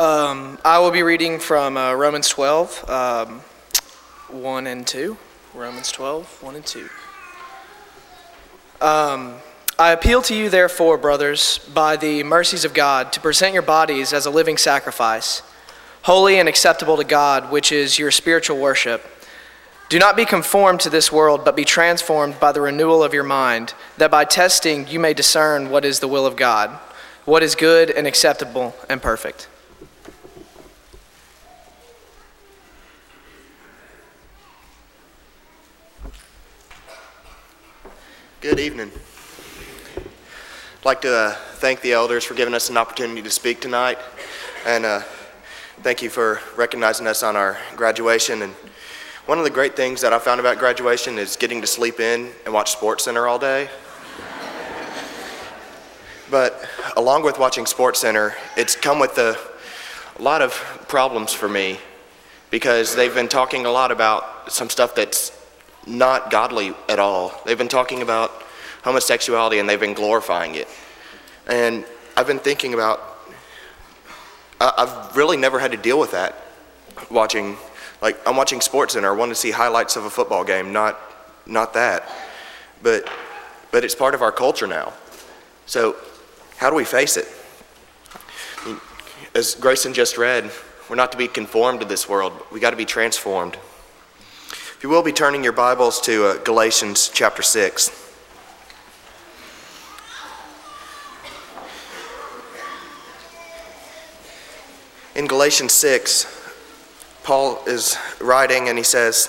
Um, I will be reading from uh, Romans 12, um, 1 and 2. Romans 12, 1 and 2. Um, I appeal to you, therefore, brothers, by the mercies of God, to present your bodies as a living sacrifice, holy and acceptable to God, which is your spiritual worship. Do not be conformed to this world, but be transformed by the renewal of your mind, that by testing you may discern what is the will of God, what is good and acceptable and perfect. Good evening. I'd like to uh, thank the elders for giving us an opportunity to speak tonight, and uh, thank you for recognizing us on our graduation. And one of the great things that I found about graduation is getting to sleep in and watch SportsCenter all day. But along with watching SportsCenter, it's come with a, a lot of problems for me because they've been talking a lot about some stuff that's not godly at all. They've been talking about homosexuality and they've been glorifying it. And I've been thinking about, I've really never had to deal with that watching, like, I'm watching SportsCenter. I want to see highlights of a football game, not, not that. But, but it's part of our culture now. So, how do we face it? As Grayson just read, we're not to be conformed to this world, we got to be transformed. If you will be turning your Bibles to uh, Galatians chapter 6. In Galatians 6, Paul is writing and he says,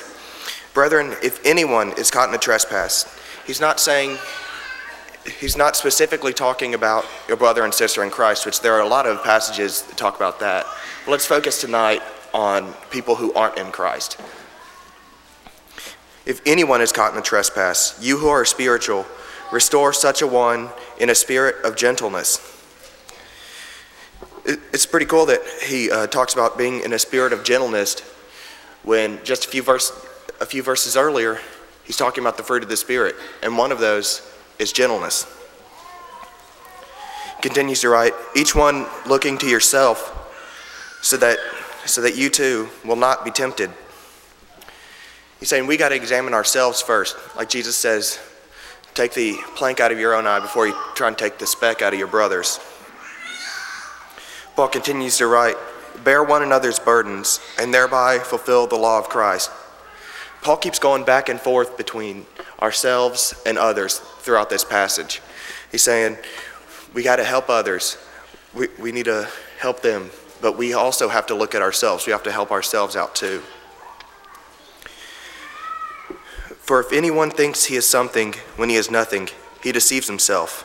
Brethren, if anyone is caught in a trespass, he's not saying, he's not specifically talking about your brother and sister in Christ, which there are a lot of passages that talk about that. But let's focus tonight on people who aren't in Christ. If anyone is caught in a trespass, you who are spiritual, restore such a one in a spirit of gentleness. It's pretty cool that he uh, talks about being in a spirit of gentleness when just a few, verse, a few verses earlier, he's talking about the fruit of the Spirit, and one of those is gentleness. Continues to write, each one looking to yourself so that, so that you too will not be tempted. He's saying we got to examine ourselves first. Like Jesus says, take the plank out of your own eye before you try and take the speck out of your brother's. Paul continues to write, bear one another's burdens and thereby fulfill the law of Christ. Paul keeps going back and forth between ourselves and others throughout this passage. He's saying, we got to help others. We, we need to help them, but we also have to look at ourselves. We have to help ourselves out too. For if anyone thinks he is something when he is nothing, he deceives himself.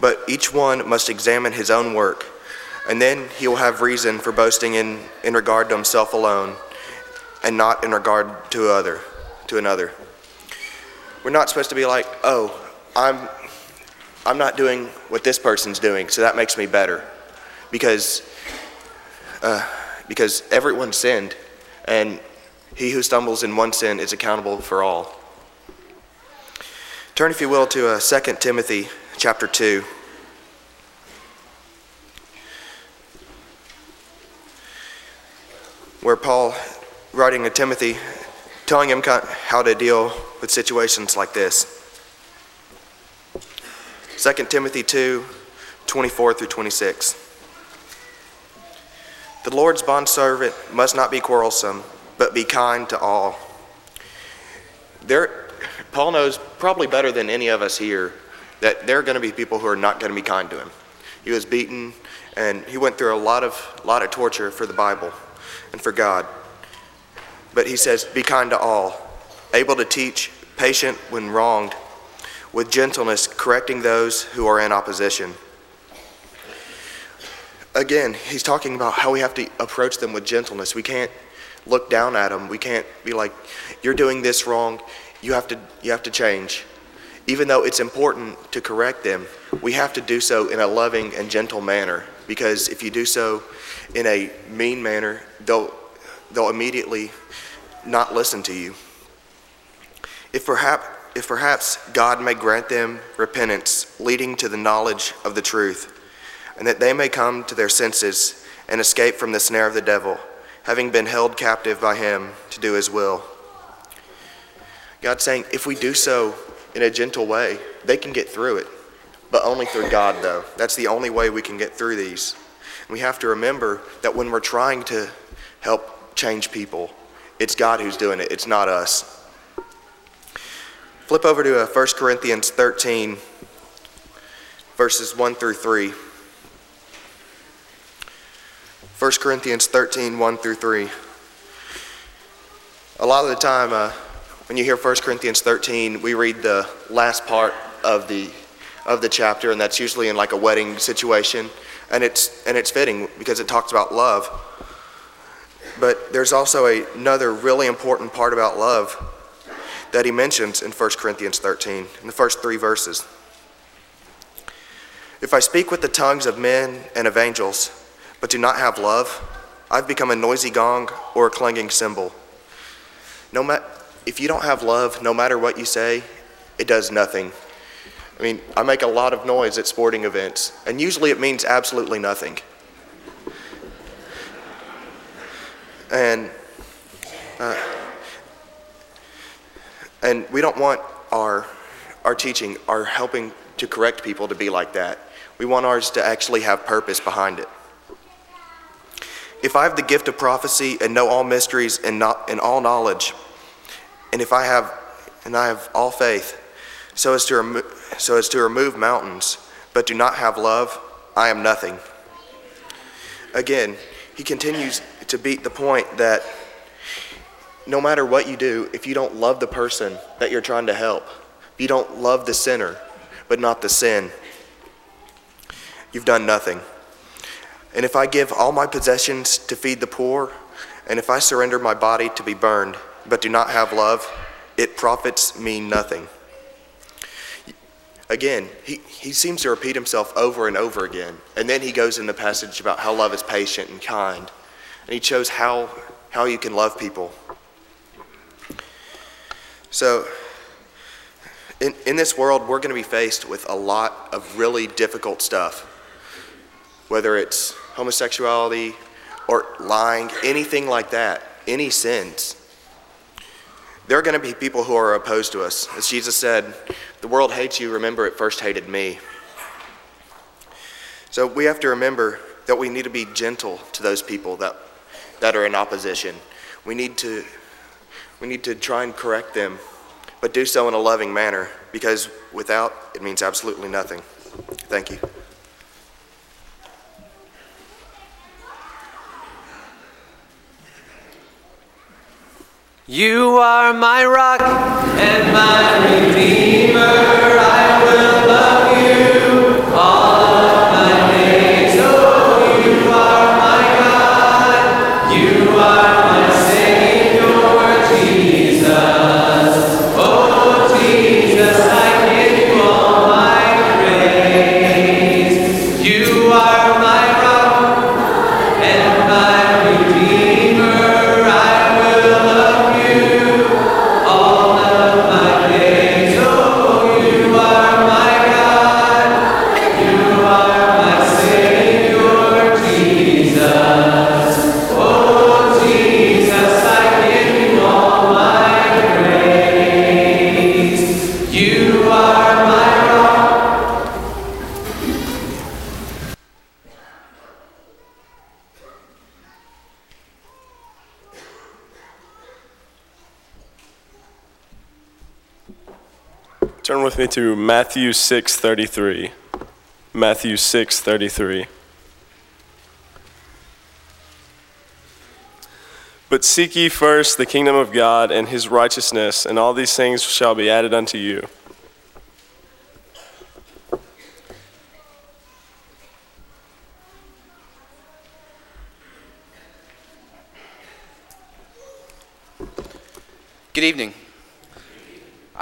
But each one must examine his own work, and then he will have reason for boasting in, in regard to himself alone, and not in regard to other, to another. We're not supposed to be like, oh, I'm, I'm not doing what this person's doing, so that makes me better, because, uh, because everyone sinned, and he who stumbles in one sin is accountable for all. Turn, if you will, to uh, 2 Timothy chapter 2. Where Paul, writing to Timothy, telling him how to deal with situations like this. 2 Timothy 2 24 through 26. The Lord's bondservant must not be quarrelsome, but be kind to all. There, Paul knows probably better than any of us here that there are going to be people who are not going to be kind to him. He was beaten, and he went through a lot of, lot of torture for the Bible and for God. But he says, Be kind to all, able to teach, patient when wronged, with gentleness, correcting those who are in opposition. Again, he's talking about how we have to approach them with gentleness. We can't look down at them. We can't be like, You're doing this wrong. You have to, you have to change. Even though it's important to correct them, we have to do so in a loving and gentle manner because if you do so in a mean manner, they'll, they'll immediately not listen to you. If perhaps, if perhaps God may grant them repentance leading to the knowledge of the truth, and that they may come to their senses and escape from the snare of the devil, having been held captive by him to do his will. God's saying if we do so in a gentle way, they can get through it, but only through God, though. That's the only way we can get through these. We have to remember that when we're trying to help change people, it's God who's doing it, it's not us. Flip over to 1 uh, Corinthians 13, verses 1 through 3. 1 Corinthians 13, 1 through 3. A lot of the time, uh, when you hear 1 Corinthians 13, we read the last part of the, of the chapter, and that's usually in like a wedding situation. And it's, and it's fitting because it talks about love. But there's also a, another really important part about love that he mentions in 1 Corinthians 13, in the first three verses. If I speak with the tongues of men and of angels, but do not have love, I've become a noisy gong or a clanging cymbal. No ma- if you don't have love, no matter what you say, it does nothing. I mean, I make a lot of noise at sporting events, and usually it means absolutely nothing. And uh, and we don't want our our teaching, our helping to correct people to be like that. We want ours to actually have purpose behind it. If I have the gift of prophecy and know all mysteries and, not, and all knowledge, and if I have and I have all faith, so as to remo- so as to remove mountains, but do not have love, I am nothing. Again, he continues to beat the point that no matter what you do, if you don't love the person that you're trying to help, if you don't love the sinner, but not the sin, you've done nothing. And if I give all my possessions to feed the poor, and if I surrender my body to be burned, but do not have love, it profits me nothing. Again, he, he seems to repeat himself over and over again. And then he goes in the passage about how love is patient and kind. And he shows how, how you can love people. So, in, in this world, we're going to be faced with a lot of really difficult stuff. Whether it's homosexuality, or lying, anything like that, any sins. There are going to be people who are opposed to us. As Jesus said, the world hates you, remember it first hated me. So we have to remember that we need to be gentle to those people that, that are in opposition. We need to we need to try and correct them, but do so in a loving manner because without it means absolutely nothing. Thank you. You are my rock and my redeemer. I with me to Matthew 6:33. Matthew 6:33. But seek ye first the kingdom of God and his righteousness, and all these things shall be added unto you. Good evening.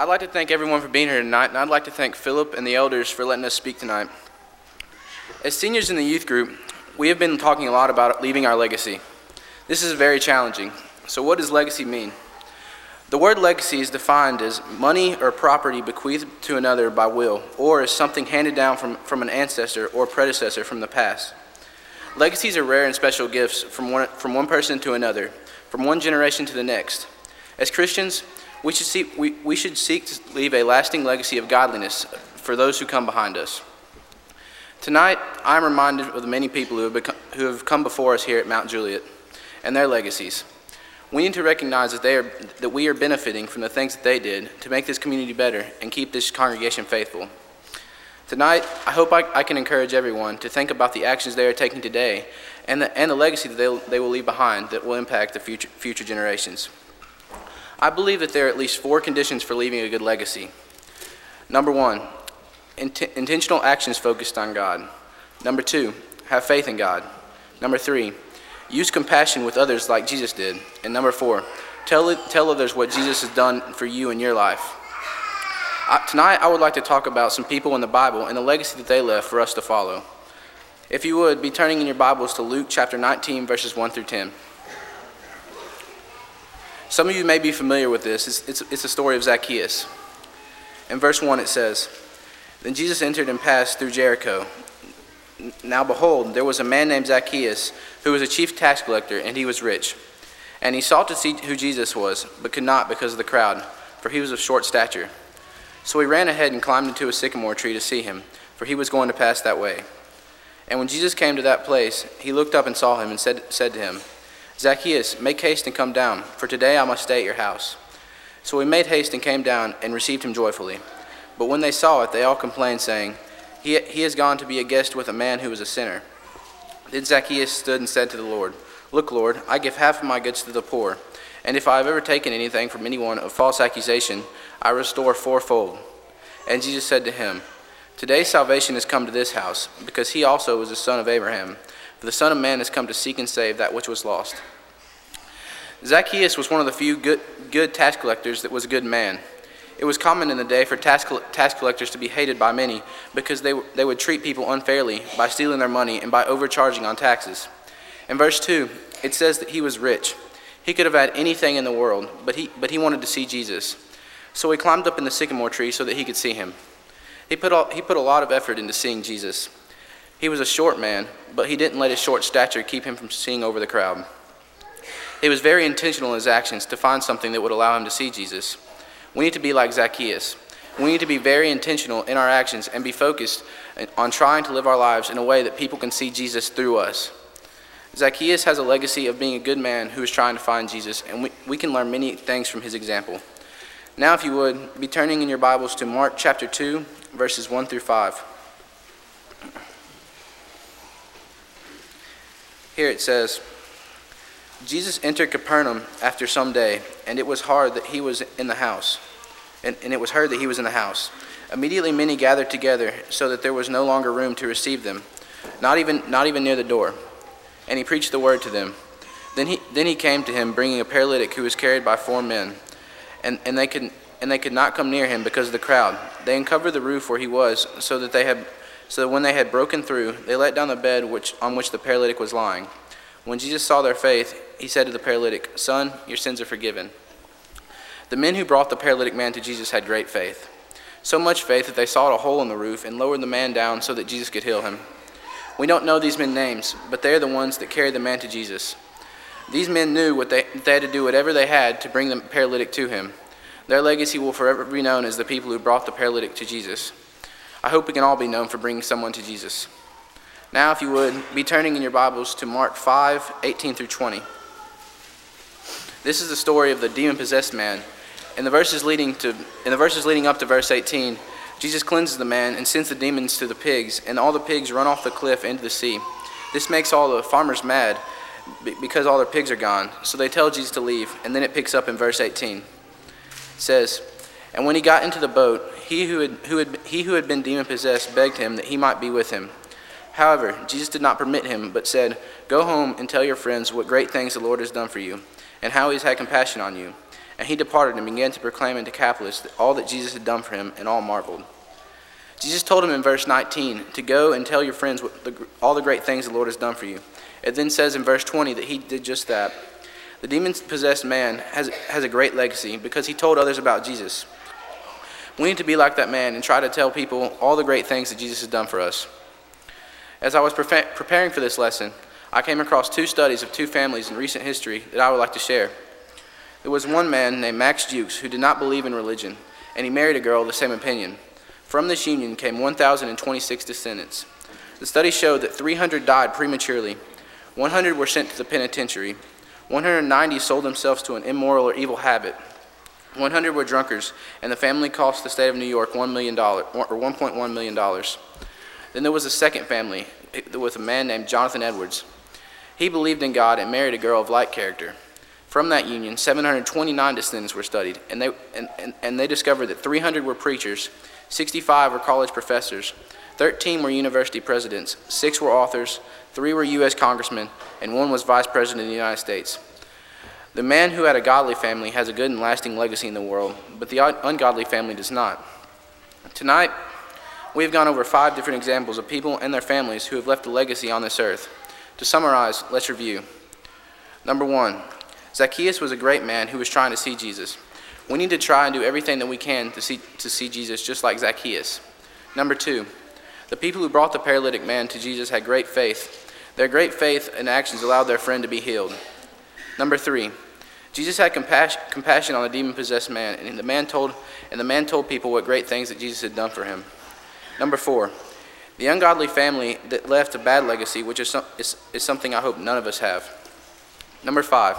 I'd like to thank everyone for being here tonight, and I'd like to thank Philip and the elders for letting us speak tonight. As seniors in the youth group, we have been talking a lot about leaving our legacy. This is very challenging. So, what does legacy mean? The word legacy is defined as money or property bequeathed to another by will, or as something handed down from, from an ancestor or predecessor from the past. Legacies are rare and special gifts from one, from one person to another, from one generation to the next. As Christians, we should, seek, we, we should seek to leave a lasting legacy of godliness for those who come behind us. Tonight, I am reminded of the many people who have, become, who have come before us here at Mount Juliet and their legacies. We need to recognize that, they are, that we are benefiting from the things that they did to make this community better and keep this congregation faithful. Tonight, I hope I, I can encourage everyone to think about the actions they are taking today and the, and the legacy that they, they will leave behind that will impact the future, future generations. I believe that there are at least four conditions for leaving a good legacy. Number one, int- intentional actions focused on God. Number two, have faith in God. Number three, use compassion with others like Jesus did. And number four, tell, tell others what Jesus has done for you in your life. I, tonight, I would like to talk about some people in the Bible and the legacy that they left for us to follow. If you would, be turning in your Bibles to Luke chapter 19, verses 1 through 10. Some of you may be familiar with this. It's, it's, it's the story of Zacchaeus. In verse 1, it says, Then Jesus entered and passed through Jericho. Now behold, there was a man named Zacchaeus, who was a chief tax collector, and he was rich. And he sought to see who Jesus was, but could not because of the crowd, for he was of short stature. So he ran ahead and climbed into a sycamore tree to see him, for he was going to pass that way. And when Jesus came to that place, he looked up and saw him and said, said to him, Zacchaeus, make haste and come down, for today I must stay at your house. So he made haste and came down and received him joyfully. But when they saw it, they all complained, saying, he, he has gone to be a guest with a man who is a sinner. Then Zacchaeus stood and said to the Lord, Look, Lord, I give half of my goods to the poor, and if I have ever taken anything from anyone of false accusation, I restore fourfold. And Jesus said to him, Today salvation has come to this house, because he also was a son of Abraham. For the Son of Man has come to seek and save that which was lost. Zacchaeus was one of the few good, good tax collectors that was a good man. It was common in the day for tax, tax collectors to be hated by many because they, they would treat people unfairly by stealing their money and by overcharging on taxes. In verse 2, it says that he was rich. He could have had anything in the world, but he, but he wanted to see Jesus. So he climbed up in the sycamore tree so that he could see him. He put, all, he put a lot of effort into seeing Jesus. He was a short man, but he didn't let his short stature keep him from seeing over the crowd. He was very intentional in his actions to find something that would allow him to see Jesus. We need to be like Zacchaeus. We need to be very intentional in our actions and be focused on trying to live our lives in a way that people can see Jesus through us. Zacchaeus has a legacy of being a good man who is trying to find Jesus, and we, we can learn many things from his example. Now, if you would, be turning in your Bibles to Mark chapter 2, verses 1 through 5. Here it says Jesus entered Capernaum after some day, and it was hard that he was in the house. And, and it was heard that he was in the house. Immediately many gathered together, so that there was no longer room to receive them, not even, not even near the door. And he preached the word to them. Then he, then he came to him, bringing a paralytic who was carried by four men. And, and, they could, and they could not come near him because of the crowd. They uncovered the roof where he was, so that, they had, so that when they had broken through, they let down the bed which, on which the paralytic was lying. When Jesus saw their faith, he said to the paralytic, Son, your sins are forgiven. The men who brought the paralytic man to Jesus had great faith. So much faith that they sawed a hole in the roof and lowered the man down so that Jesus could heal him. We don't know these men's names, but they are the ones that carried the man to Jesus. These men knew what they, they had to do whatever they had to bring the paralytic to him. Their legacy will forever be known as the people who brought the paralytic to Jesus. I hope we can all be known for bringing someone to Jesus. Now, if you would, be turning in your Bibles to Mark 5 18 through 20. This is the story of the demon possessed man. In the verses leading to in the verses leading up to verse 18, Jesus cleanses the man and sends the demons to the pigs, and all the pigs run off the cliff into the sea. This makes all the farmers mad because all their pigs are gone. So they tell Jesus to leave, and then it picks up in verse 18. It says, And when he got into the boat, he who had, who had, he who had been demon possessed begged him that he might be with him. However, Jesus did not permit him, but said, Go home and tell your friends what great things the Lord has done for you, and how he has had compassion on you. And he departed and began to proclaim in Decapolis all that Jesus had done for him, and all marveled. Jesus told him in verse 19 to go and tell your friends the, all the great things the Lord has done for you. It then says in verse 20 that he did just that. The demon possessed man has, has a great legacy because he told others about Jesus. We need to be like that man and try to tell people all the great things that Jesus has done for us. As I was prefa- preparing for this lesson, I came across two studies of two families in recent history that I would like to share. There was one man named Max Jukes who did not believe in religion, and he married a girl of the same opinion. From this union came 1,026 descendants. The study showed that 300 died prematurely, 100 were sent to the penitentiary, 190 sold themselves to an immoral or evil habit, 100 were drunkards, and the family cost the state of New York $1 million, or $1.1 million. Then there was a second family eh, with a man named Jonathan Edwards. He believed in God and married a girl of like character. From that union, 729 descendants were studied, and they, and, and, and they discovered that 300 were preachers, 65 were college professors, 13 were university presidents, 6 were authors, 3 were U.S. congressmen, and 1 was vice president of the United States. The man who had a godly family has a good and lasting legacy in the world, but the ungodly family does not. Tonight, we have gone over five different examples of people and their families who have left a legacy on this earth. To summarize, let's review. Number one, Zacchaeus was a great man who was trying to see Jesus. We need to try and do everything that we can to see, to see Jesus just like Zacchaeus. Number two, the people who brought the paralytic man to Jesus had great faith. Their great faith and actions allowed their friend to be healed. Number three, Jesus had compassion, on a demon-possessed man, and the man told and the man told people what great things that Jesus had done for him. Number four, the ungodly family that left a bad legacy, which is, some, is, is something I hope none of us have. Number five,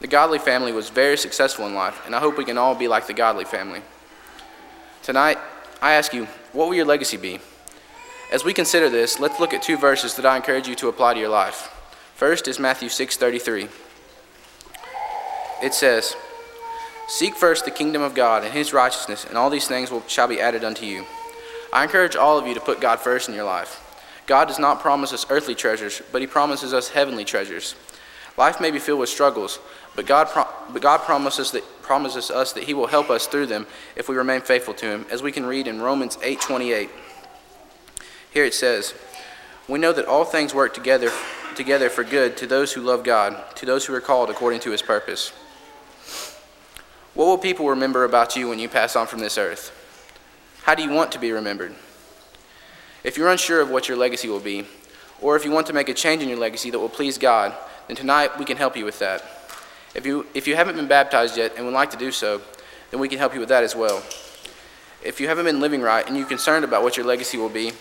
the godly family was very successful in life, and I hope we can all be like the godly family. Tonight, I ask you, what will your legacy be? As we consider this, let's look at two verses that I encourage you to apply to your life. First is Matthew 6:33 it says, Seek first the kingdom of God and his righteousness, and all these things will, shall be added unto you. I encourage all of you to put God first in your life. God does not promise us earthly treasures, but he promises us heavenly treasures. Life may be filled with struggles, but God, but God promises, that, promises us that he will help us through them if we remain faithful to him, as we can read in Romans 8.28. Here it says, We know that all things work together, together for good to those who love God, to those who are called according to his purpose. What will people remember about you when you pass on from this earth? How do you want to be remembered? If you're unsure of what your legacy will be, or if you want to make a change in your legacy that will please God, then tonight we can help you with that. If you, if you haven't been baptized yet and would like to do so, then we can help you with that as well. If you haven't been living right and you're concerned about what your legacy will be,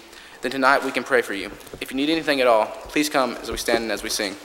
then tonight we can pray for you. If you need anything at all, please come as we stand and as we sing.